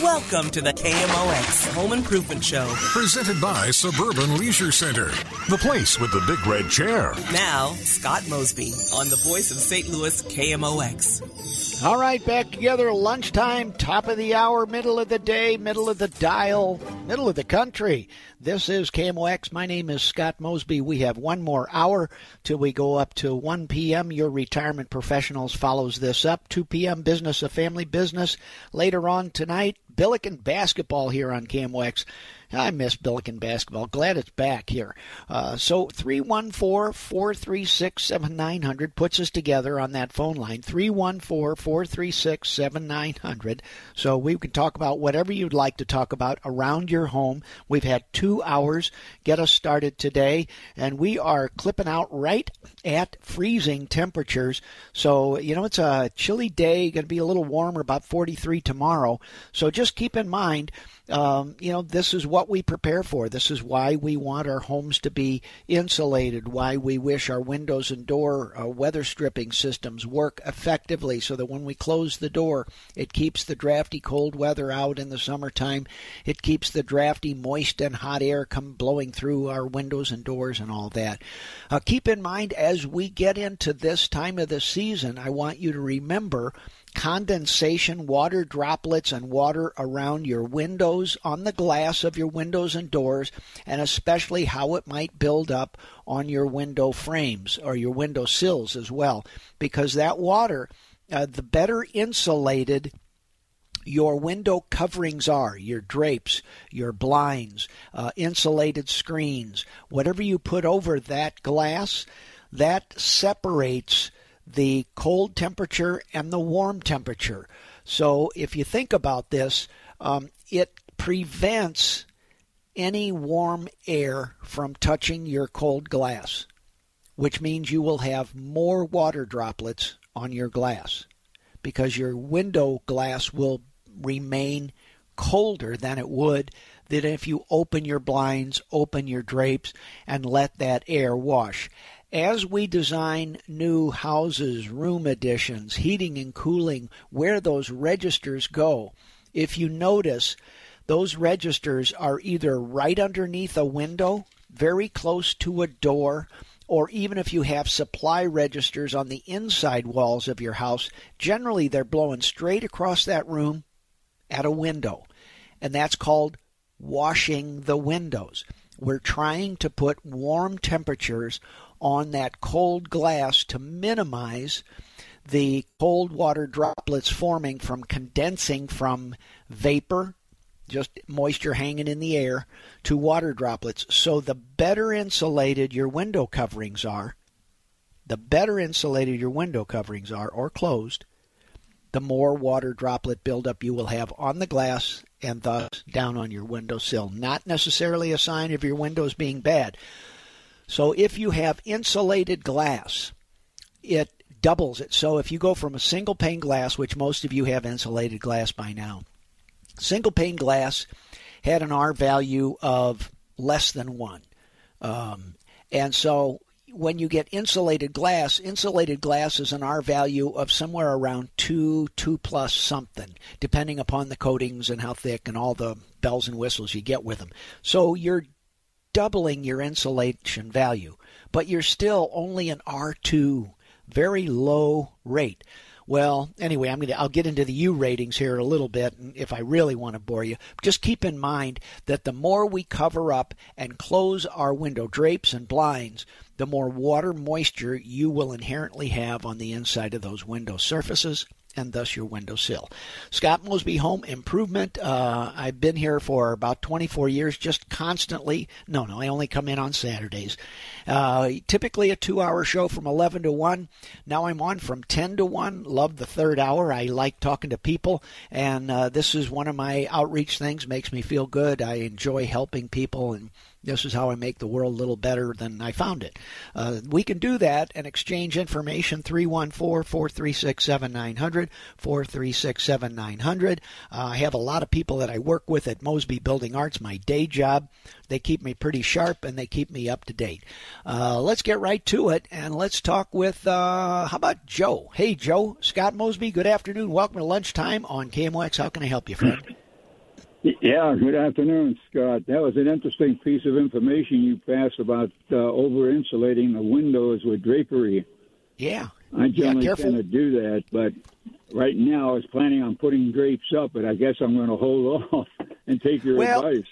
Welcome to the KMOX Home Improvement Show. Presented by Suburban Leisure Center, the place with the big red chair. Now, Scott Mosby on the voice of St. Louis KMOX. All right, back together, lunchtime, top of the hour, middle of the day, middle of the dial, middle of the country. This is KMOX. My name is Scott Mosby. We have one more hour till we go up to 1 p.m. Your retirement professionals follows this up. 2 p.m. business of family business. Later on tonight, Billiken basketball here on KMOX. I miss Billiken basketball. Glad it's back here. Uh, so 314 436 7900 puts us together on that phone line. 314 436 7900. So we can talk about whatever you'd like to talk about around your home. We've had two hours. Get us started today. And we are clipping out right at freezing temperatures. So, you know, it's a chilly day, going to be a little warmer, about 43 tomorrow. So just keep in mind um, you know, this is what we prepare for. This is why we want our homes to be insulated, why we wish our windows and door uh, weather stripping systems work effectively so that when we close the door, it keeps the drafty cold weather out in the summertime. It keeps the drafty, moist, and hot air come blowing through our windows and doors and all that. Uh, keep in mind as we get into this time of the season, I want you to remember condensation, water droplets, and water around your windows, on the glass of your windows and doors, and especially how it might build up on your window frames or your window sills as well. Because that water, uh, the better insulated your window coverings are your drapes, your blinds, uh, insulated screens, whatever you put over that glass, that separates the cold temperature and the warm temperature. So if you think about this, um, it prevents any warm air from touching your cold glass, which means you will have more water droplets on your glass because your window glass will remain colder than it would than if you open your blinds, open your drapes, and let that air wash as we design new houses, room additions, heating and cooling, where those registers go, if you notice, those registers are either right underneath a window, very close to a door, or even if you have supply registers on the inside walls of your house, generally they're blowing straight across that room at a window. And that's called washing the windows. We're trying to put warm temperatures on that cold glass to minimize the cold water droplets forming from condensing from vapor, just moisture hanging in the air, to water droplets. So the better insulated your window coverings are, the better insulated your window coverings are or closed, the more water droplet buildup you will have on the glass and thus down on your windowsill. Not necessarily a sign of your windows being bad, so if you have insulated glass, it doubles it. So if you go from a single pane glass, which most of you have insulated glass by now, single pane glass had an R value of less than one. Um, and so when you get insulated glass, insulated glass is an R value of somewhere around two, two plus something, depending upon the coatings and how thick and all the bells and whistles you get with them. So you're doubling your insulation value, but you're still only an R2, very low rate. Well, anyway, I'm going to I'll get into the U ratings here a little bit if I really want to bore you. Just keep in mind that the more we cover up and close our window drapes and blinds, the more water moisture you will inherently have on the inside of those window surfaces and thus your windowsill. Scott Mosby Home Improvement. Uh, I've been here for about 24 years, just constantly. No, no, I only come in on Saturdays. Uh, typically a two hour show from 11 to 1. Now I'm on from 10 to 1. Love the third hour. I like talking to people, and uh, this is one of my outreach things. Makes me feel good. I enjoy helping people and this is how I make the world a little better than I found it. Uh, we can do that and exchange information 314 436 7900. 436 7900. Uh, I have a lot of people that I work with at Mosby Building Arts, my day job. They keep me pretty sharp and they keep me up to date. Uh, let's get right to it and let's talk with, uh, how about Joe? Hey, Joe, Scott Mosby, good afternoon. Welcome to lunchtime on KMOX. How can I help you, friend? Yeah, good afternoon, Scott. That was an interesting piece of information you passed about uh, over insulating the windows with drapery. Yeah. I generally yeah, tend to do that, but right now I was planning on putting drapes up, but I guess I'm going to hold off and take your well, advice.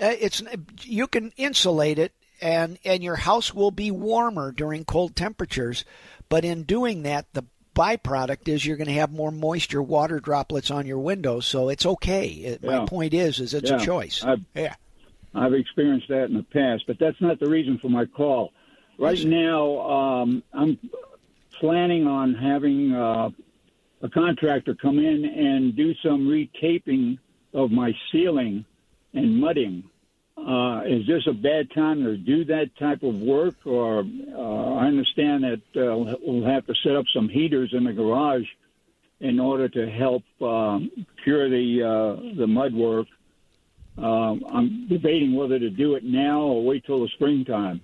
Uh, it's you can insulate it, and and your house will be warmer during cold temperatures. But in doing that, the byproduct is you're going to have more moisture water droplets on your windows so it's okay it, yeah. my point is is it's yeah. a choice I've, yeah i've experienced that in the past but that's not the reason for my call right yes. now um, i'm planning on having uh, a contractor come in and do some retaping of my ceiling and mudding uh, is this a bad time to do that type of work? Or uh, I understand that uh, we'll have to set up some heaters in the garage in order to help um, cure the uh, the mud work. Um, I'm debating whether to do it now or wait till the springtime.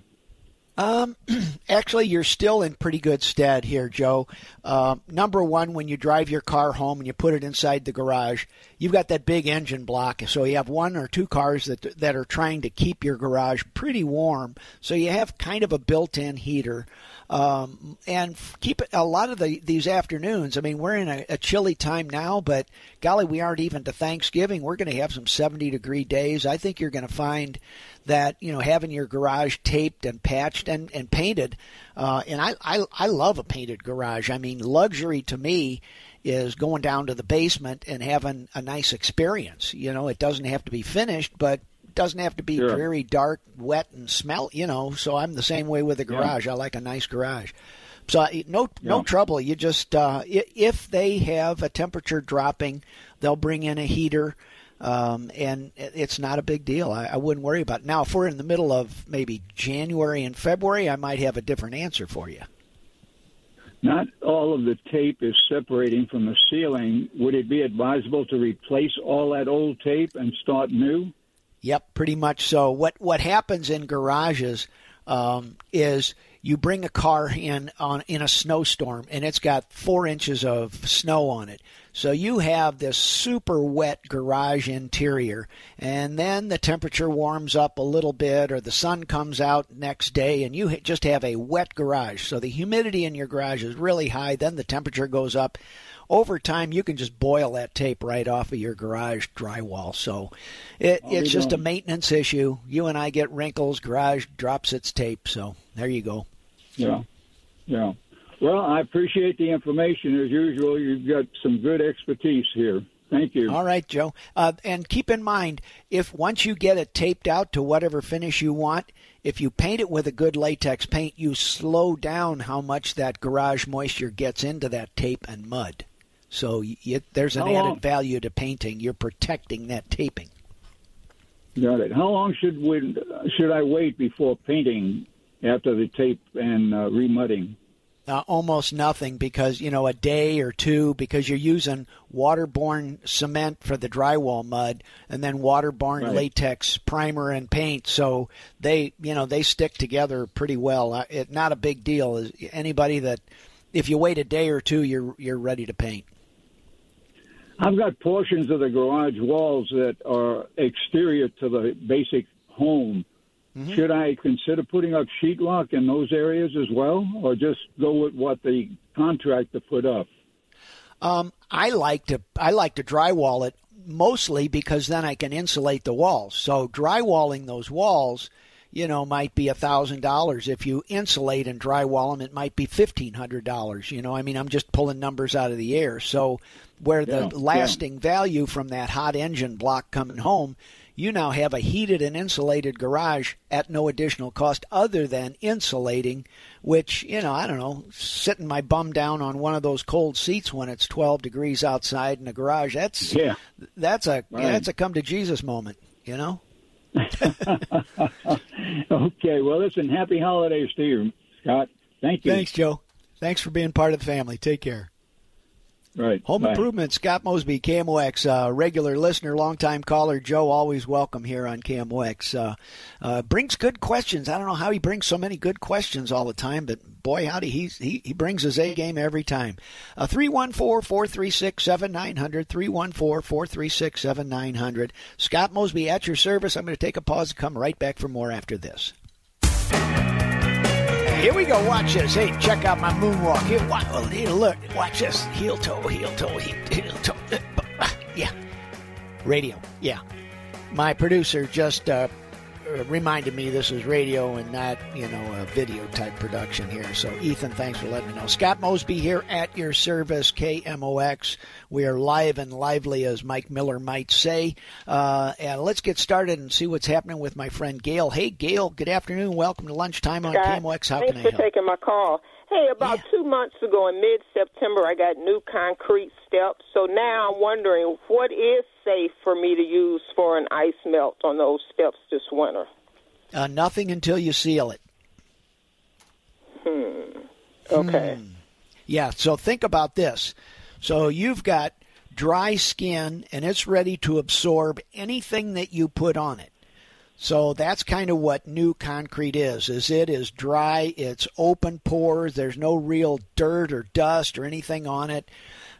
Um, actually, you're still in pretty good stead here, Joe. Uh, number one, when you drive your car home and you put it inside the garage, you've got that big engine block. So you have one or two cars that that are trying to keep your garage pretty warm. So you have kind of a built-in heater. Um, and keep it a lot of the these afternoons. I mean, we're in a, a chilly time now, but golly, we aren't even to Thanksgiving. We're going to have some 70 degree days. I think you're going to find that you know having your garage taped and patched and, and painted uh, and I, I I love a painted garage I mean luxury to me is going down to the basement and having a nice experience you know it doesn't have to be finished but doesn't have to be sure. very dark wet and smell you know so I'm the same way with a garage yeah. I like a nice garage so no no trouble you just uh, if they have a temperature dropping they'll bring in a heater um, and it's not a big deal. I, I, wouldn't worry about it. Now, if we're in the middle of maybe January and February, I might have a different answer for you. Not all of the tape is separating from the ceiling. Would it be advisable to replace all that old tape and start new? Yep, pretty much so. What what happens in garages um, is you bring a car in on in a snowstorm and it's got four inches of snow on it. So you have this super wet garage interior, and then the temperature warms up a little bit, or the sun comes out next day, and you just have a wet garage. So the humidity in your garage is really high. Then the temperature goes up. Over time, you can just boil that tape right off of your garage drywall. So it, it's just a maintenance issue. You and I get wrinkles, garage drops its tape. So there you go. Yeah, yeah. Well, I appreciate the information as usual. You've got some good expertise here. Thank you. All right, Joe. Uh, and keep in mind, if once you get it taped out to whatever finish you want, if you paint it with a good latex paint, you slow down how much that garage moisture gets into that tape and mud. So you, there's an how added long? value to painting. You're protecting that taping. Got it. How long should we should I wait before painting after the tape and uh, remudding? Uh, almost nothing because you know a day or two because you're using waterborne cement for the drywall mud and then waterborne Right. latex primer and paint so they you know they stick together pretty well uh, it not a big deal is anybody that if you wait a day or two you're you're ready to paint I've got portions of the garage walls that are exterior to the basic home. Should I consider putting up sheetrock in those areas as well, or just go with what the contractor put up? Um, I like to I like to drywall it mostly because then I can insulate the walls. So drywalling those walls, you know, might be a thousand dollars. If you insulate and drywall them, it might be fifteen hundred dollars. You know, I mean, I'm just pulling numbers out of the air. So where the Yeah, yeah. lasting value from that hot engine block coming home, you now have a heated and insulated garage at no additional cost other than insulating, which, you know, I don't know, sitting my bum down on one of those cold seats when it's 12 degrees outside in the garage, that's Yeah. that's a Right. that's a come to Jesus moment, you know? Okay. Well, listen. Happy holidays to you, Scott. Thank you. Thanks, Joe. Thanks for being part of the family. Take care. Right. Home Bye. Improvement, Scott Mosby, KMOX, uh, regular listener, longtime caller. Joe, always welcome here on KMOX. Uh, uh, brings good questions. I don't know how he brings so many good questions all the time, but boy, howdy, he's, he, he brings his A game every time. Uh, 314 436 7900. 314 436 7900. Scott Mosby at your service. I'm going to take a pause and come right back for more after this. Here we go. Watch this. Hey, check out my moonwalk. Here, watch, here, look. Watch this. Heel toe, heel toe, heel, heel toe. Uh, Yeah. Radio. Yeah. My producer just uh, reminded me this is radio and not, you know, a video type production here. So, Ethan, thanks for letting me know. Scott Mosby here at your service, KMOX. We are live and lively, as Mike Miller might say. Uh, and let's get started and see what's happening with my friend Gail. Hey, Gail, good afternoon. Welcome to Lunchtime on Scott, KMOX. How can I help? Thanks for taking my call. Hey, about Yeah. two months ago in mid September, I got new concrete steps. So now I'm wondering what is safe for me to use for an ice melt on those steps this winter. Uh, nothing until you seal it. Hmm. Okay. Hmm. Yeah, so think about this. So you've got dry skin and it's ready to absorb anything that you put on it. So that's kind of what new concrete is. Is it is dry, it's open pores, there's no real dirt or dust or anything on it.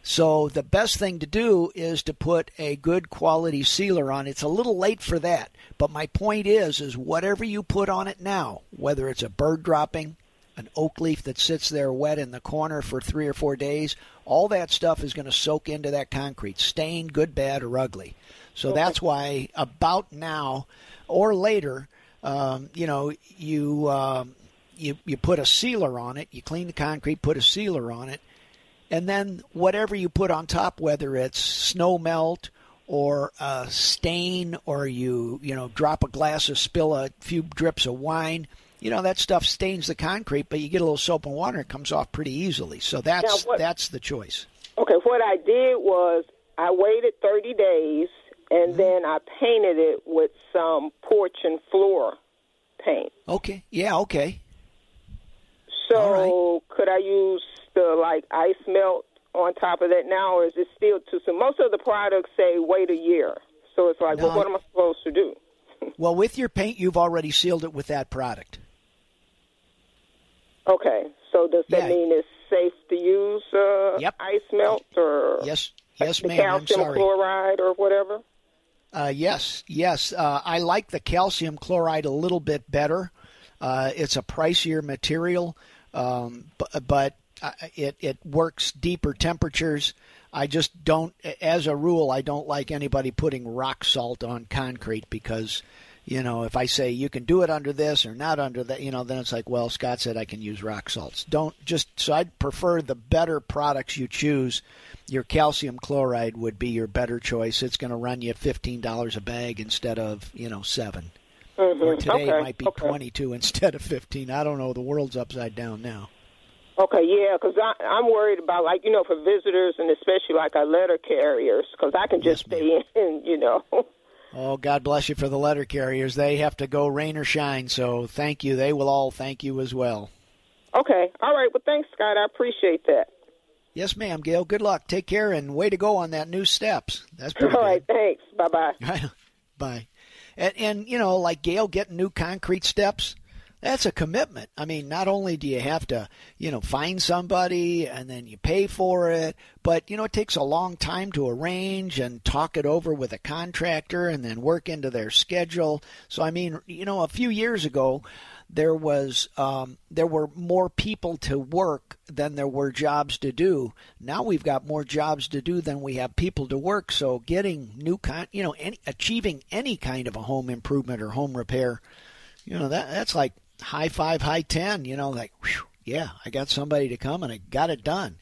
So the best thing to do is to put a good quality sealer on. It's a little late for that, but my point is is whatever you put on it now, whether it's a bird dropping, an oak leaf that sits there wet in the corner for 3 or 4 days, all that stuff is going to soak into that concrete, stain good, bad or ugly. So that's why about now or later um, you know, you um, you you put a sealer on it, you clean the concrete, put a sealer on it, and then whatever you put on top, whether it's snow melt or a stain, or you you know drop a glass or spill a few drips of wine, you know that stuff stains the concrete, but you get a little soap and water, it comes off pretty easily. So that's what- that's the choice. Okay, what I did was I waited 30 days and Mm-hmm. then I painted it with some porch and floor paint. Okay, yeah, okay. So All could I use the like ice melt on top of that now, or is it still too soon? Most of the products say wait a year, so it's like, No. well, what am I supposed to do? Well, with your paint, you've already sealed it with that product. Okay, so does that Yeah. mean it's safe to use uh, Yep. ice melt or Yes, yes, the ma'am. I'm calcium sorry. chloride or whatever? Uh, yes, yes. Uh, I like the calcium chloride a little bit better. Uh, it's a pricier material, um, but, but it it works deeper temperatures. I just don't, as a rule, I don't like anybody putting rock salt on concrete because, you know, if I say you can do it under this or not under that, you know, then it's like, well, Scott said I can use rock salts. Don't just, so I'd prefer the better products you choose. Your calcium chloride would be your better choice. It's going to run you $15 a bag instead of, you know, 7 mm-hmm. Or today okay, it might be okay. 22 instead of 15. I don't know. The world's upside down now. Okay, yeah, because I'm worried about like you know for visitors and especially like our letter carriers because I can just Yes, stay in, you know. Oh, God bless you for the letter carriers. They have to go rain or shine. So thank you. They will all thank you as well. okay, all right. Well, thanks, Scott. I appreciate that. Yes, ma'am, Gail. Good luck. Take care and way to go on that new steps. That's pretty All right, good. thanks. Bye bye. Bye. And, and you know, like Gail getting new concrete steps, that's a commitment. I mean, not only do you have to, you know, find somebody and then you pay for it, but you know, it takes a long time to arrange and talk it over with a contractor and then work into their schedule. So I mean, you know, a few years ago, there was um, there were more people to work than there were jobs to do. Now we've got more jobs to do than we have people to work. So getting new con, you know, any, achieving any kind of a home improvement or home repair, you know, that that's like high five, high ten. You know, like whew, yeah, I got somebody to come and I got it done.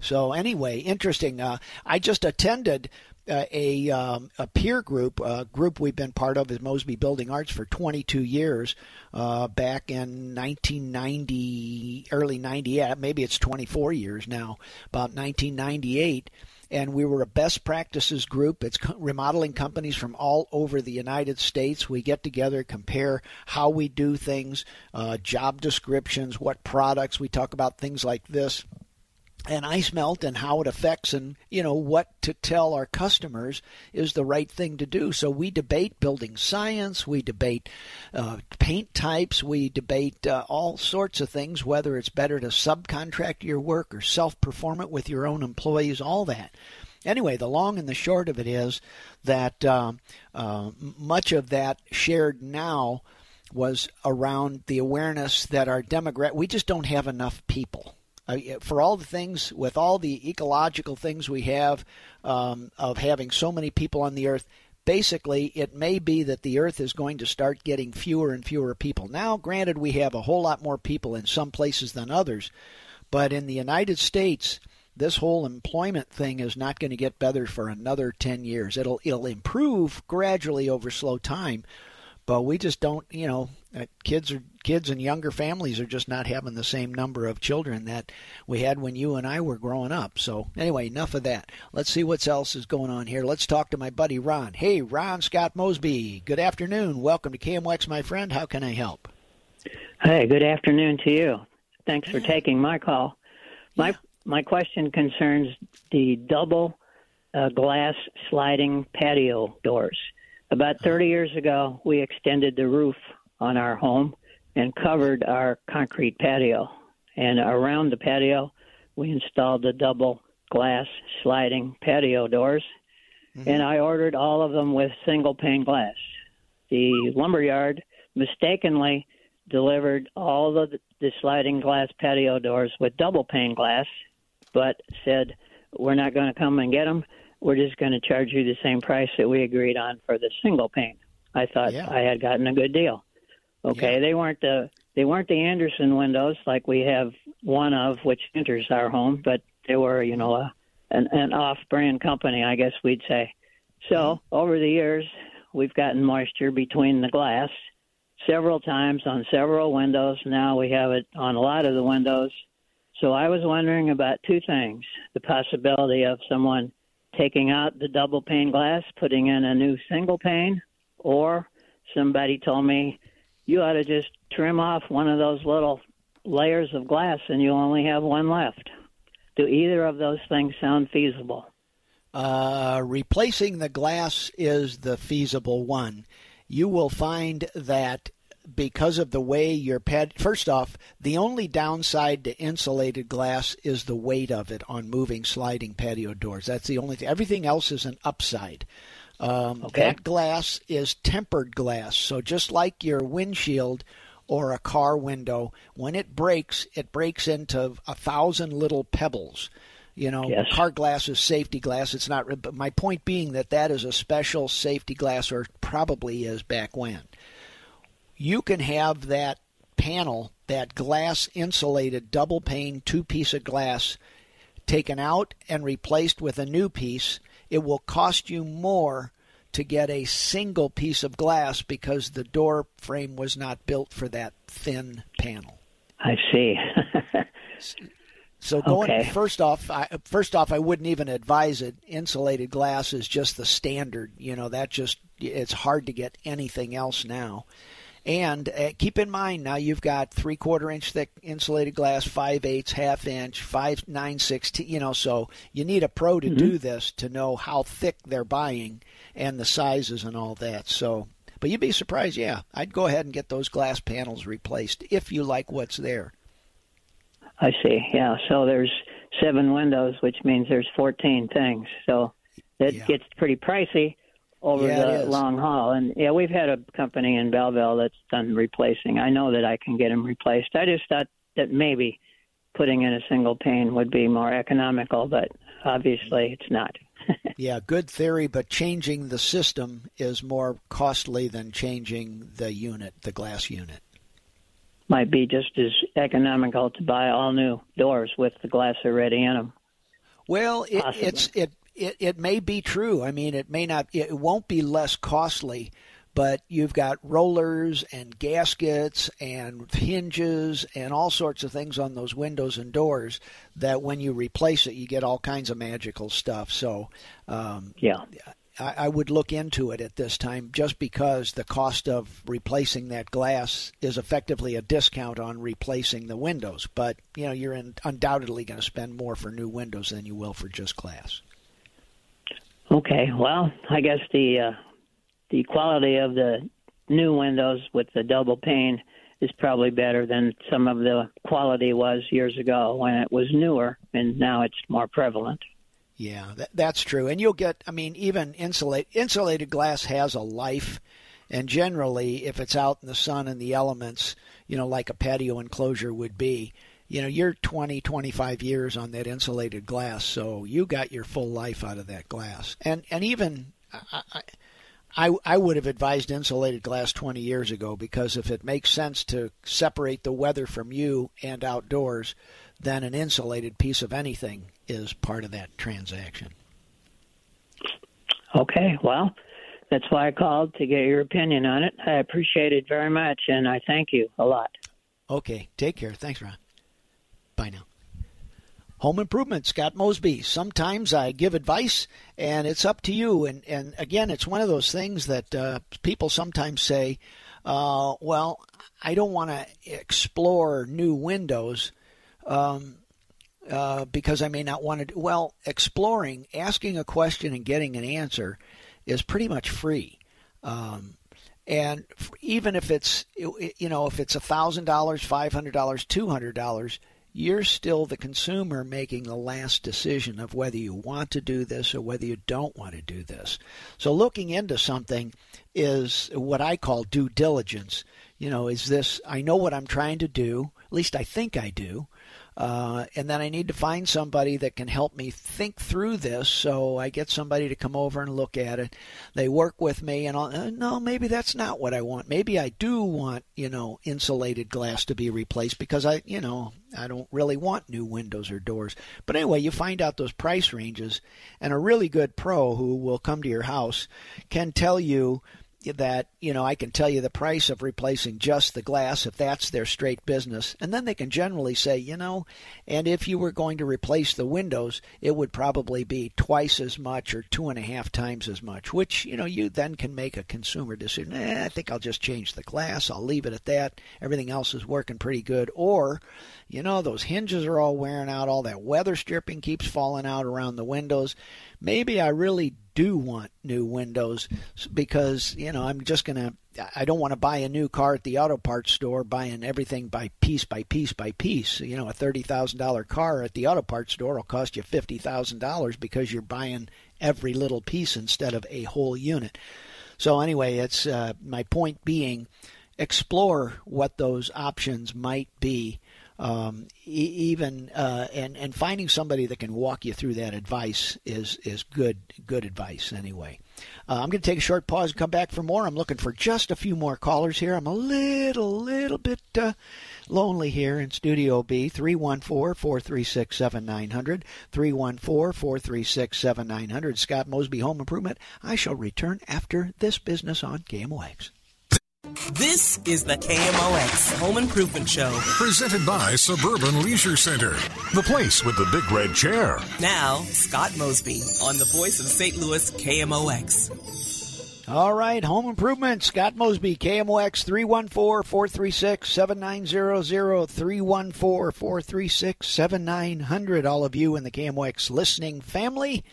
So anyway, interesting. Uh, I just attended uh, a um, a peer group, a group we've been part of is Mosby Building Arts for 22 years. Uh, back in 1990, early 90, yeah, maybe it's 24 years now. About 1998. And we were a best practices group. It's remodeling companies from all over the United States. We get together, compare how we do things, uh, job descriptions, what products. We talk about things like this and ice melt and how it affects and you know what to tell our customers is the right thing to do. So we debate building science we debate uh, paint types we debate uh, all sorts of things whether it's better to subcontract your work or self-perform it with your own employees all that. Anyway the long and the short of it is that uh, uh much of that shared now was around the awareness that our demographic we just don't have enough people for all the things, with all the ecological things we have um, of having so many people on the earth, basically it may be that the earth is going to start getting fewer and fewer people. Now, granted, we have a whole lot more people in some places than others, but in the United States, this whole employment thing is not going to get better for another 10 years. It'll it'll improve gradually over slow time, but we just don't, you know, kids are kids and younger families are just not having the same number of children that we had when you and I were growing up. So anyway, enough of that. Let's see what else is going on here. Let's talk to my buddy Ron. Hey, Ron Scott Mosby. Good afternoon. Welcome to KMOX, my friend. How can I help? Hey, good afternoon to you. Thanks for taking my call. My yeah. my question concerns the double uh, glass sliding patio doors. About 30 years ago, we extended the roof on our home and covered our concrete patio. And around the patio, we installed the double glass sliding patio doors. Mm-hmm. And I ordered all of them with single pane glass. The lumberyard mistakenly delivered all of the sliding glass patio doors with double pane glass, but said, We're not going to come and get them. We're just going to charge you the same price that we agreed on for the single pane. I thought yeah. I had gotten a good deal. Okay, yeah. they weren't the they weren't the Andersen windows like we have one of, which enters our home, but they were, you know, a, an, an off-brand company, I guess we'd say. So mm-hmm. over the years, we've gotten moisture between the glass several times on several windows. Now we have it on a lot of the windows. So I was wondering about two things: the possibility of someone taking out the double pane glass, putting in a new single pane, or somebody told me you ought to just trim off one of those little layers of glass and you only have one left. Do either of those things sound feasible? Uh, replacing the glass is the feasible one. You will find that because of the way your pad first off the only downside to insulated glass is the weight of it on moving sliding patio doors that's the only thing everything else is an upside um, okay. That glass is tempered glass. So just like your windshield or a car window, when it breaks, it breaks into a thousand little pebbles. You know, yes. car glass is safety glass. It's not. But my point being that that is a special safety glass, or probably is back when. You can have that panel, that glass insulated double pane two piece of glass, taken out and replaced with a new piece it will cost you more to get a single piece of glass because the door frame was not built for that thin panel. I see. so going okay. first off, I, first off, I wouldn't even advise it. Insulated glass is just the standard. You know that just it's hard to get anything else now. And uh, keep in mind now you've got three quarter inch thick insulated glass, five eighths, half inch, five nine sixteen. You know, so you need a pro to mm-hmm. do this to know how thick they're buying and the sizes and all that. So, but you'd be surprised. Yeah, I'd go ahead and get those glass panels replaced if you like what's there. I see. Yeah. So there's seven windows, which means there's 14 things. So it yeah. gets pretty pricey over yeah, the long haul. And yeah, we've had a company in Belleville that's done replacing. I know that I can get them replaced. I just thought that maybe putting in a single pane would be more economical, but obviously it's not. yeah, good theory, but changing the system is more costly than changing the unit, the glass unit. Might be just as economical to buy all new doors with the glass already in them. Well, it, it's it it, it may be true. I mean, it may not, it won't be less costly, but you've got rollers and gaskets and hinges and all sorts of things on those windows and doors that when you replace it, you get all kinds of magical stuff. So, um, yeah. I, I would look into it at this time just because the cost of replacing that glass is effectively a discount on replacing the windows. But you know, you're in, undoubtedly going to spend more for new windows than you will for just glass. Okay, well, I guess the uh, the quality of the new windows with the double pane is probably better than some of the quality was years ago when it was newer, and now it's more prevalent. Yeah, that, that's true. And you'll get, I mean, even insulate, insulated glass has a life. And generally, if it's out in the sun and the elements, you know, like a patio enclosure would be, you know, you're 20, 25 years on that insulated glass. So you got your full life out of that glass. And, and even, I, I, I would have advised insulated glass 20 years ago because if it makes sense to separate the weather from you and outdoors, then an insulated piece of anything is part of that transaction. Okay, well, that's why I called to get your opinion on it. I appreciate it very much, and I thank you a lot. Okay, take care. Thanks, Ron. Bye now. Home Improvement, Scott Mosby. Sometimes I give advice, and it's up to you. And and again, it's one of those things that uh, people sometimes say, uh, "Well, I don't want to explore new windows." Um, uh, because I may not want to. Well, exploring, asking a question, and getting an answer is pretty much free. Um, and even if it's you know if it's a thousand dollars, five hundred dollars, two hundred dollars, you're still the consumer making the last decision of whether you want to do this or whether you don't want to do this. So looking into something is what I call due diligence. You know, is this I know what I'm trying to do, at least I think I do. Uh, and then I need to find somebody that can help me think through this. So I get somebody to come over and look at it. They work with me, and I'll, uh, no, maybe that's not what I want. Maybe I do want, you know, insulated glass to be replaced because I, you know, I don't really want new windows or doors. But anyway, you find out those price ranges, and a really good pro who will come to your house can tell you that you know I can tell you the price of replacing just the glass if that's their straight business, and then they can generally say, you know, and if you were going to replace the windows, it would probably be twice as much or two and a half times as much, which you know you then can make a consumer decision. Eh, I think I'll just change the glass. I'll leave it at that. Everything else is working pretty good. Or, you know, those hinges are all wearing out. All that weather stripping keeps falling out around the windows maybe I really do want new windows because you know I'm just gonna I don't want to buy a new car at the auto parts store buying everything by piece by piece by piece. You know, a thirty thousand dollar car at the auto parts store will cost you fifty thousand dollars because you're buying every little piece instead of a whole unit. So anyway, it's uh, my point being, explore what those options might be um, e- even uh, and and finding somebody that can walk you through that advice is is good good advice anyway. Uh, I'm going to take a short pause and come back for more. I'm looking for just a few more callers here. I'm a little little bit uh, lonely here in Studio B. 314-436-7900. 314-436-7900. Scott Mosby Home Improvement. I shall return after this business on KMOX. This is the KMOX Home Improvement Show. Presented by Suburban Leisure Center, the place with the big red chair. Now, Scott Mosby on the voice of St. Louis KMOX. All right, home improvement. Scott Mosby, KMOX 314 436 7900 314 436 7900. All of you in the KMOX listening family,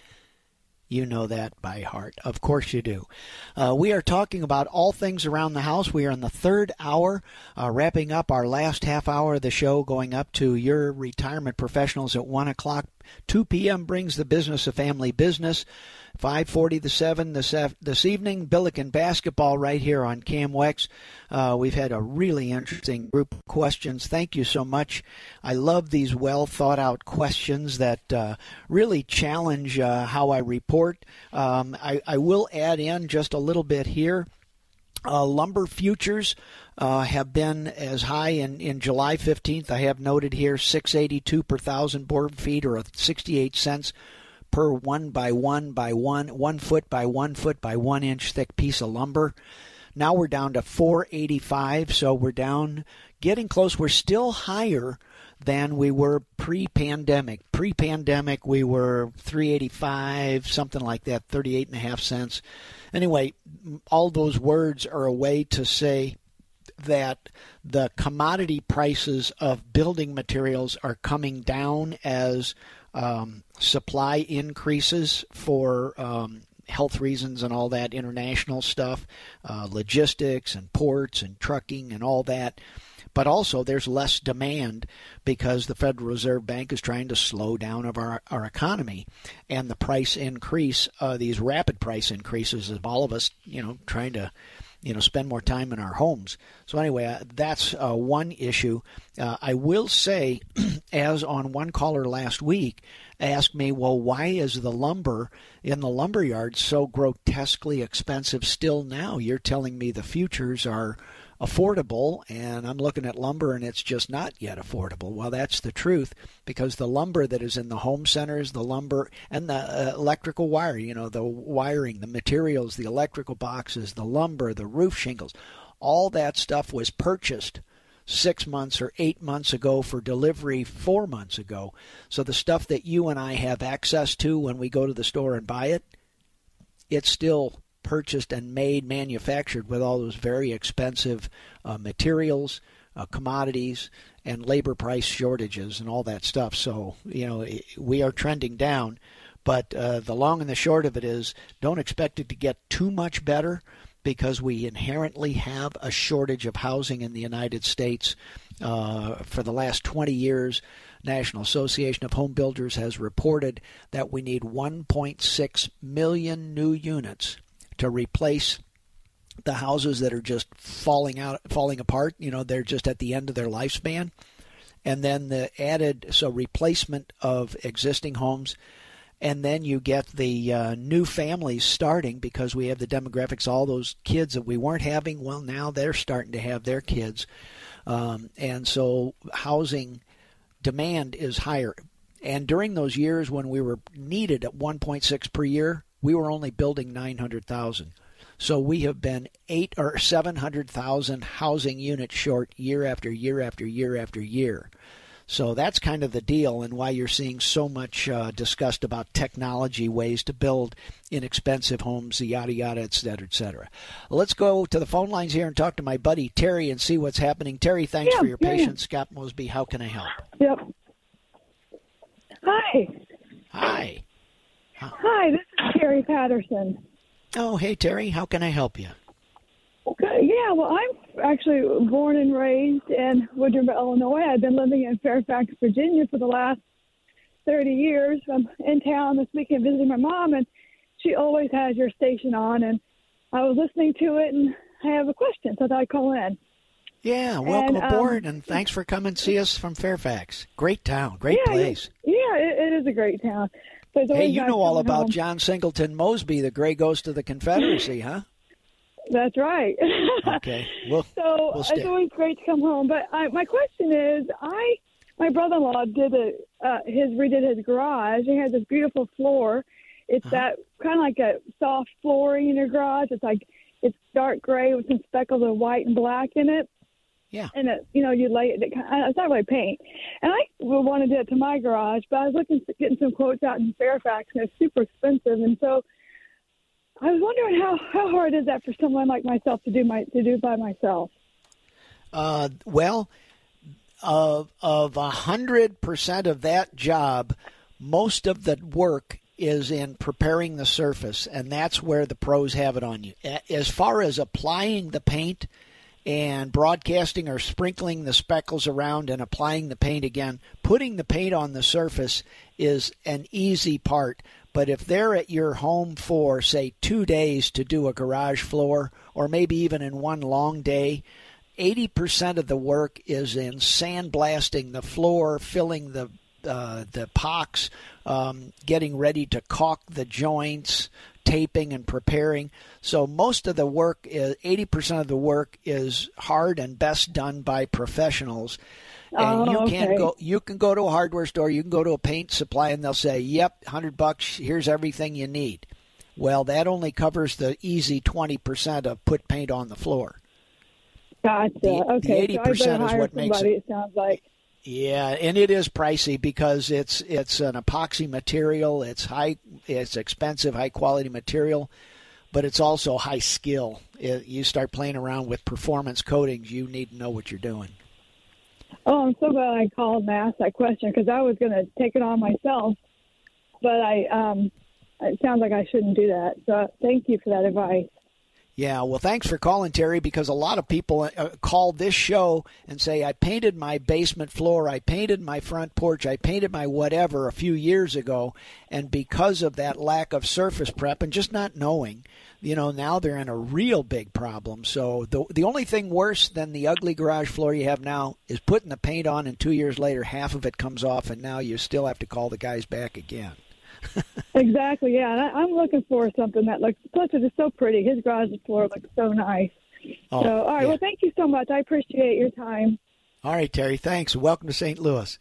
you know that by heart. Of course you do. Uh, we are talking about all things around the house. We are in the third hour, uh, wrapping up our last half hour of the show, going up to your retirement professionals at 1 o'clock. 2 p.m. brings the business of family business. 5:40 to 7 this this evening. Billiken basketball right here on KMOX. Uh, we've had a really interesting group of questions. Thank you so much. I love these well thought out questions that uh, really challenge uh, how I report. Um, I, I will add in just a little bit here. Uh, lumber futures uh, have been as high in, in July 15th. I have noted here 682 per thousand board feet or 68 cents per one by one by one, one foot by one foot by one inch thick piece of lumber. Now we're down to 485, so we're down, getting close. We're still higher than we were pre-pandemic. Pre-pandemic, we were 385, something like that, 38 and a half cents. Anyway, all those words are a way to say that the commodity prices of building materials are coming down as um, supply increases for um, health reasons and all that international stuff, uh, logistics and ports and trucking and all that. But also, there's less demand because the Federal Reserve Bank is trying to slow down of our, our economy, and the price increase, uh, these rapid price increases of all of us, you know, trying to you know spend more time in our homes. So anyway, uh, that's uh, one issue. Uh, I will say, as on one caller last week asked me, well, why is the lumber in the lumber yard so grotesquely expensive still now? You're telling me the futures are affordable, and I'm looking at lumber and it's just not yet affordable. Well, that's the truth because the lumber that is in the home centers, the lumber and the uh, electrical wire, you know, the wiring, the materials, the electrical boxes, the lumber, the roof shingles, all that stuff was purchased six months or eight months ago for delivery four months ago. So the stuff that you and I have access to when we go to the store and buy it, it's still purchased and made, manufactured with all those very expensive uh, materials, uh, commodities, and labor price shortages and all that stuff. So, you know, we are trending down. But uh, the long and the short of it is don't expect it to get too much better because we inherently have a shortage of housing in the United States. Uh, for the last 20 years, National Association of Home Builders has reported that we need 1.6 million new units to replace the houses that are just falling out, falling apart. You know, they're just at the end of their lifespan. And then the added, so replacement of existing homes. And then you get the uh, new families starting because we have the demographics, all those kids that we weren't having. Well, now they're starting to have their kids. Um, and so housing demand is higher. And during those years when we were needed at 1.6 per year, we were only building 900,000. So we have been eight or 700,000 housing units short year after year after year after year. So that's kind of the deal, and why you're seeing so much uh, discussed about technology ways to build inexpensive homes, yada yada, et cetera, et cetera. Let's go to the phone lines here and talk to my buddy Terry and see what's happening. Terry, thanks yeah, for your yeah, patience. Yeah. Scott Mosby, how can I help? Yep. Hi. Hi. Hi, this is Terry Patterson. Oh, hey, Terry. How can I help you? Okay, yeah, well, I'm actually born and raised in Woodruff, Illinois. I've been living in Fairfax, Virginia for the last 30 years. I'm in town this weekend visiting my mom, and she always has your station on. And I was listening to it, and I have a question, so I thought I'd call in. Yeah, welcome And, um, aboard, and thanks for coming to see us from Fairfax. Great town, great yeah, place. Yeah, it, it is a great town. Hey, you know all about home. John Singleton Mosby, the gray ghost of the Confederacy, huh? That's right. Okay, well, So we'll it's always great to come home. But I, my question is, I my brother-in-law did a uh, his redid his garage. He has this beautiful floor. It's Uh-huh. that kind of like a soft flooring in your garage. It's like it's dark gray with some speckles of white and black in it. Yeah. And it, you know, you lay it. it It's not really paint. And I wanted to do it to my garage, but I was looking getting some quotes out in Fairfax, and it's super expensive. And so I was wondering how how hard is that for someone like myself to do my to do by myself. Uh, well, of of a hundred percent of that job, most of the work is in preparing the surface, and that's where the pros have it on you. As far as applying the paint and broadcasting or sprinkling the speckles around and applying the paint again, putting the paint on the surface is an easy part. But if they're at your home for, say, two days to do a garage floor, or maybe even in one long day, 80% of the work is in sandblasting the floor, filling the uh, the pocks, um, getting ready to caulk the joints, taping and preparing. So most of the work, is, 80% of the work is hard and best done by professionals. And Oh, you can okay. go. You can go to a hardware store. You can go to a paint supply, and they'll say, "Yep, hundred bucks. Here's everything you need." Well, that only covers the easy twenty percent of put paint on the floor. Gotcha. The- okay, so I 80% better is hire what makes somebody. It sounds like. Yeah, and it is pricey because it's it's an epoxy material. It's high, it's expensive, high quality material, but it's also high skill. It, you start playing around with performance coatings, you need to know what you're doing. Oh, I'm so glad I called and asked that question because I was going to take it on myself, but I um, it sounds like I shouldn't do that. So thank you for that advice. Yeah, well, thanks for calling, Terry, because a lot of people uh, call this show and say, I painted my basement floor, I painted my front porch, I painted my whatever a few years ago, and because of that lack of surface prep and just not knowing, you know, now they're in a real big problem. So the, the only thing worse than the ugly garage floor you have now is putting the paint on, and two years later, half of it comes off, and now you still have to call the guys back again. exactly. Yeah, and I, am looking for something that looks. Plus, it is so pretty. His garage floor looks so nice. Oh, so, all right. Yeah. Well, thank you so much. I appreciate your time. All right, Terry. Thanks. Welcome to St. Louis.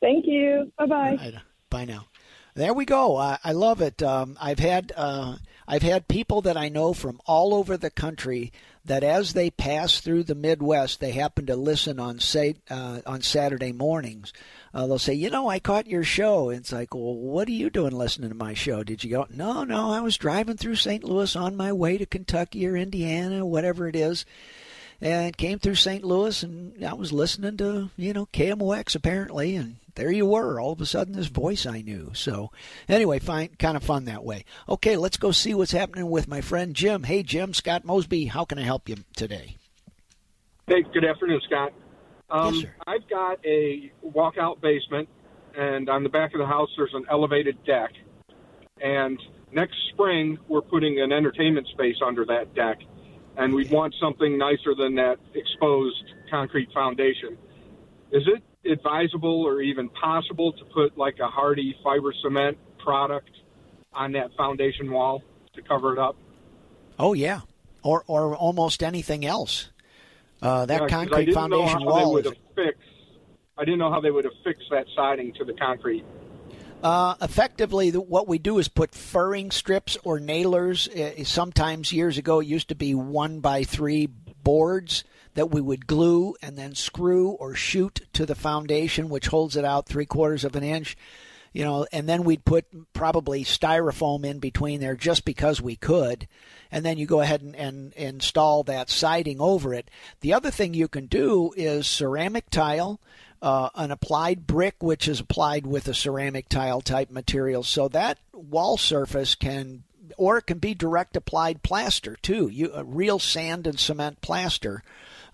Thank you. Bye bye. Right. Bye now. There we go. I, I love it. Um, I've had uh, I've had people that I know from all over the country that as they pass through the Midwest, they happen to listen on say uh, on Saturday mornings uh, they'll say, you know, I caught your show. It's like, well, what are you doing listening to my show? Did you go? No, no, I was driving through St. Louis on my way to Kentucky or Indiana, whatever it is. And came through St. Louis, and I was listening to, you know, KMOX apparently, and there you were. All of a sudden, this voice I knew. So, anyway, fine, kind of fun that way. Okay, let's go see what's happening with my friend Jim. Hey, Jim, Scott Mosby, how can I help you today? Hey, good afternoon, Scott. Um, yes, I've got a walkout basement, and on the back of the house there's an elevated deck. And next spring we're putting an entertainment space under that deck, and we want something nicer than that exposed concrete foundation. Is it advisable or even possible to put like a Hardie fiber cement product on that foundation wall to cover it up? Oh yeah, or or almost anything else. Uh, that yeah, concrete foundation wall is. Fix, I didn't know how they would have fixed that siding to the concrete. Uh, effectively, the, what we do is put furring strips or nailers. Uh, sometimes years ago, it used to be one by three boards that we would glue and then screw or shoot to the foundation, which holds it out three quarters of an inch you know, and then we'd put probably styrofoam in between there just because we could, and then you go ahead and, and install that siding over it. The other thing you can do is ceramic tile. Uh, an applied brick, which is applied with a ceramic tile type material, so that wall surface can, or it can be direct applied plaster too. You a real sand and cement plaster.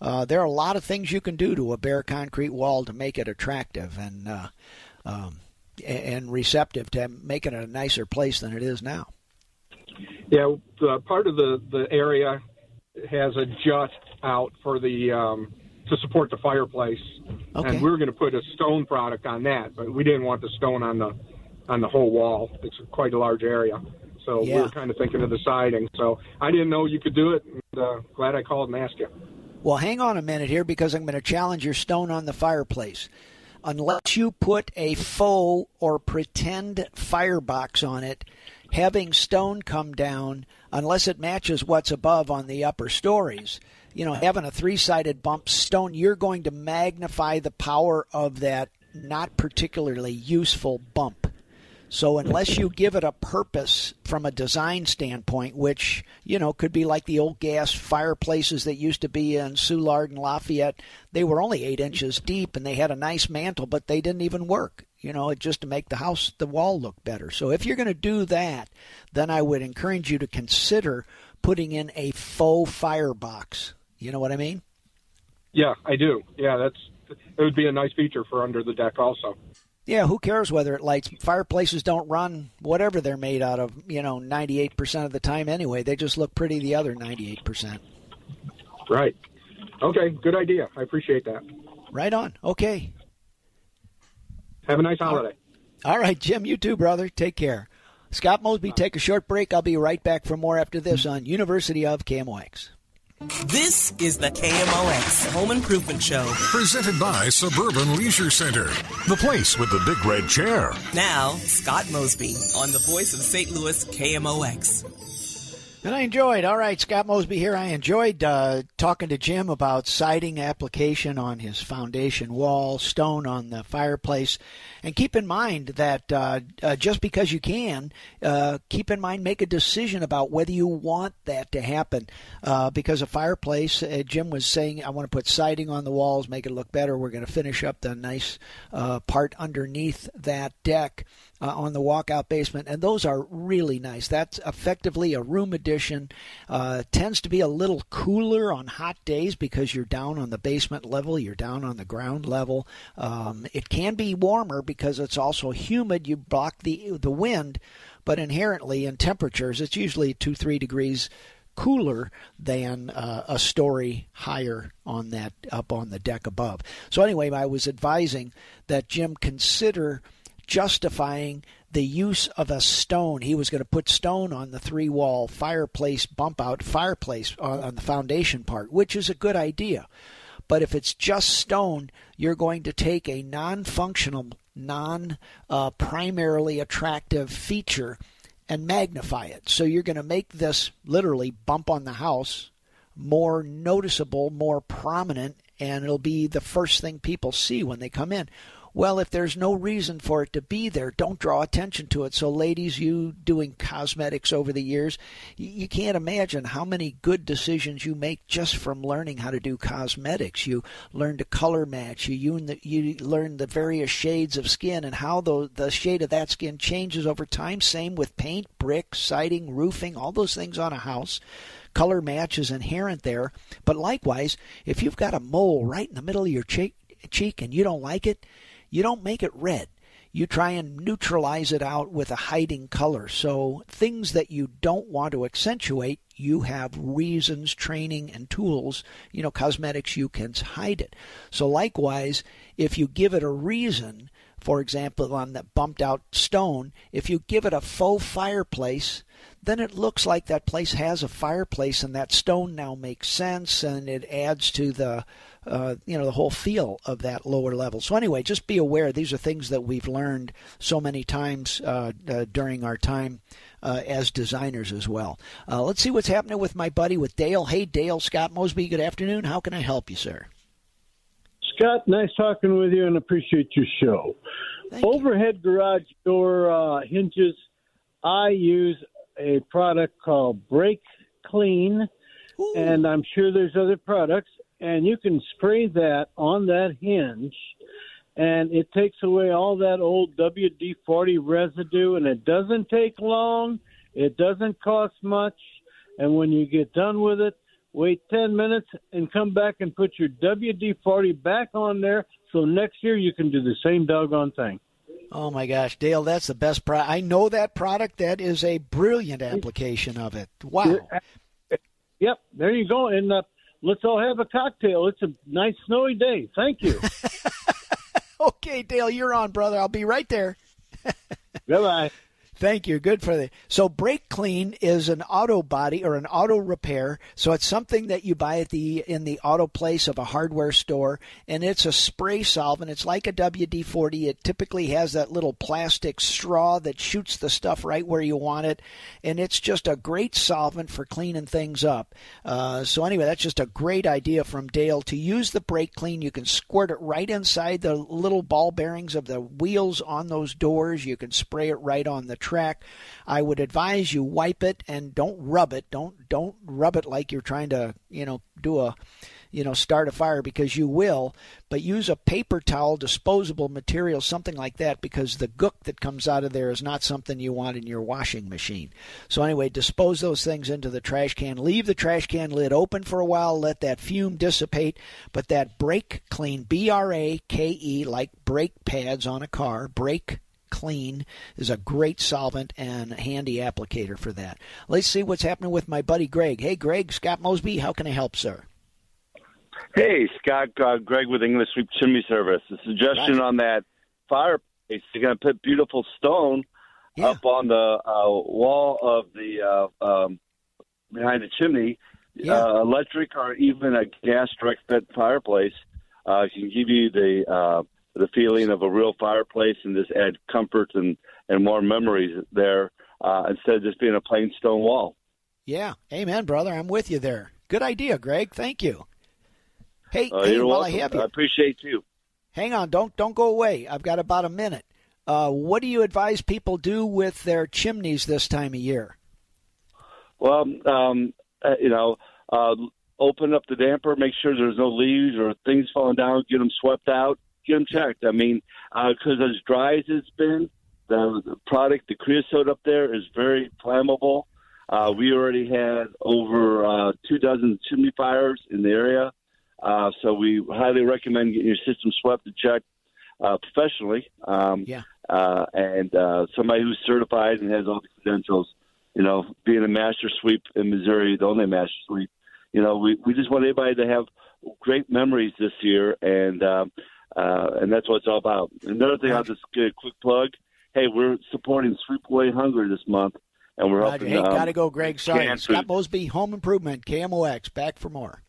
Uh, there are a lot of things you can do to a bare concrete wall to make it attractive, and uh, um, and receptive to making it a nicer place than it is now. Yeah, part of the the area has a jut out for the um, to support the fireplace, okay. and we were going to put a stone product on that, but we didn't want the stone on the on the whole wall. It's quite a large area, so yeah. we were kind of thinking of the siding. So I didn't know you could do it. And, uh, glad I called and asked you. Well, hang on a minute here because I'm going to challenge your stone on the fireplace unless you put a faux or pretend firebox on it, having stone come down, unless it matches what's above on the upper stories, you know, having a three sided bump stone, you're going to magnify the power of that not particularly useful bump. So unless you give it a purpose from a design standpoint, which you know could be like the old gas fireplaces that used to be in Soulard and Lafayette, they were only eight inches deep and they had a nice mantle, but they didn't even work. You know, just to make the house, the wall look better. So if you're going to do that, then I would encourage you to consider putting in a faux firebox. You know what I mean? Yeah, I do. Yeah, that's it would be a nice feature for under the deck also. Yeah, who cares whether it lights? Fireplaces don't run whatever they're made out of, you know, 98% of the time anyway. They just look pretty the other 98%. Right. Okay, good idea. I appreciate that. Right on. Okay. Have a nice holiday. All right, Jim, you too, brother. Take care. Scott Mosby, take a short break. I'll be right back for more after this on University of KMOX. This is the KMOX Home Improvement Show. Presented by Suburban Leisure Center, the place with the big red chair. Now, Scott Mosby on the voice of St. Louis KMOX. And I enjoyed. All right, Scott Mosby here. I enjoyed uh, talking to Jim about siding application on his foundation wall, stone on the fireplace, and keep in mind that uh, uh, just because you can, uh, keep in mind make a decision about whether you want that to happen. Uh, because a fireplace, uh, Jim was saying, I want to put siding on the walls, make it look better. We're going to finish up the nice part underneath that deck uh, on the walkout basement, and those are really nice. That's effectively a room addition. Uh, tends to be a little cooler on hot days because you're down on the basement level, you're down on the ground level. Um, it can be warmer because it's also humid. You block the the wind, but inherently in temperatures, it's usually two three degrees cooler than uh, a story higher on that up on the deck above. So anyway, I was advising that Jim consider justifying the use of a stone. He was going to put stone on the three wall fireplace bump out fireplace on the foundation part, which is a good idea. But if it's just stone, you're going to take a non functional, non uh, primarily attractive feature and magnify it. So you're going to make this literally bump on the house more noticeable, more prominent, and it'll be the first thing people see when they come in. Well, if there's no reason for it to be there, don't draw attention to it. So, ladies, you doing cosmetics over the years, you can't imagine how many good decisions you make just from learning how to do cosmetics. You learn to color match, you, you learn the various shades of skin and how the, the shade of that skin changes over time. Same with paint, brick, siding, roofing, all those things on a house color match is inherent there. But likewise, if you've got a mole right in the middle of your cheek, cheek and you don't like it, you don't make it red. You try and neutralize it out with a hiding color. So, things that you don't want to accentuate, you have reasons, training, and tools. You know, cosmetics, you can hide it. So, likewise, if you give it a reason, for example, on that bumped out stone, if you give it a faux fireplace, then it looks like that place has a fireplace and that stone now makes sense and it adds to the uh, you know the whole feel of that lower level. So anyway, just be aware these are things that we've learned so many times uh, uh, during our time uh, as designers as well. Uh, let's see what's happening with my buddy with Dale. Hey Dale, Scott Mosby. Good afternoon. How can I help you, sir? Scott, nice talking with you, and appreciate your show. Thank Overhead you. garage door uh, hinges. I use a product called Brake Clean, Ooh. and I'm sure there's other products and you can spray that on that hinge and it takes away all that old WD 40 residue, and it doesn't take long, it doesn't cost much, and when you get done with it, wait 10 minutes and come back and put your WD 40 back on there so next year you can do the same doggone thing. Oh my gosh, Dale, that's the best product. I know that product. That is a brilliant application of it. Wow. Yep, there you go. And uh, let's all have a cocktail. It's a nice snowy day. Thank you. okay, Dale, you're on, brother. I'll be right there. Bye bye. Thank you. Good for the so brake clean is an auto body or an auto repair. So it's something that you buy at the in the auto place of a hardware store, and it's a spray solvent. It's like a WD forty. It typically has that little plastic straw that shoots the stuff right where you want it, and it's just a great solvent for cleaning things up. Uh, so anyway, that's just a great idea from Dale to use the brake clean. You can squirt it right inside the little ball bearings of the wheels on those doors. You can spray it right on the track. I would advise you wipe it and don't rub it. Don't don't rub it like you're trying to you know do a you know start a fire because you will. But use a paper towel, disposable material, something like that, because the gook that comes out of there is not something you want in your washing machine. So anyway, dispose those things into the trash can. Leave the trash can lid open for a while. Let that fume dissipate. But that brake clean, B R A K E, like brake pads on a car, brake Clean is a great solvent and handy applicator for that. Let's see what's happening with my buddy Greg. Hey, Greg, Scott Mosby, how can I help, sir? Hey, Scott, uh, Greg with English Sweep Chimney Service. A suggestion Right. on that fireplace. You're going to put beautiful stone Yeah. up on the uh, wall of the uh, um, behind the chimney. Yeah. Uh, electric or even a gas direct fit fireplace uh, can give you the uh, the feeling of a real fireplace and just add comfort and and more memories there uh, instead of just being a plain stone wall. Yeah, amen, brother. I'm with you there. Good idea, Greg. Thank you. Hey, Uh, hey while welcome. I have you, I appreciate you. hang on. Don't don't go away. I've got about a minute. Uh, what do you advise people do with their chimneys this time of year? Well, um, uh, you know, uh, open up the damper, make sure there's no leaves or things falling down, get them swept out, get checked. I mean, because as dry as it's been, the, the product, the creosote up there is very flammable. Uh, we already had over uh, two dozen chimney fires in the area, uh, so we highly recommend getting your system swept and checked uh, professionally. Um, Yeah. Uh, and uh, somebody who's certified and has all the credentials you know, being a master sweep in Missouri, the only master sweep. You know, we, we just want everybody to have great memories this year, and um, uh, and that's what it's all about. Another thing, I'll just get a quick plug. Hey, we're supporting Sweep Away Hunger this month, and we're Roger. helping. Hey, um, gotta go, Greg. Sorry, Scott. Mosby, Home Improvement, KMOX. Back for more.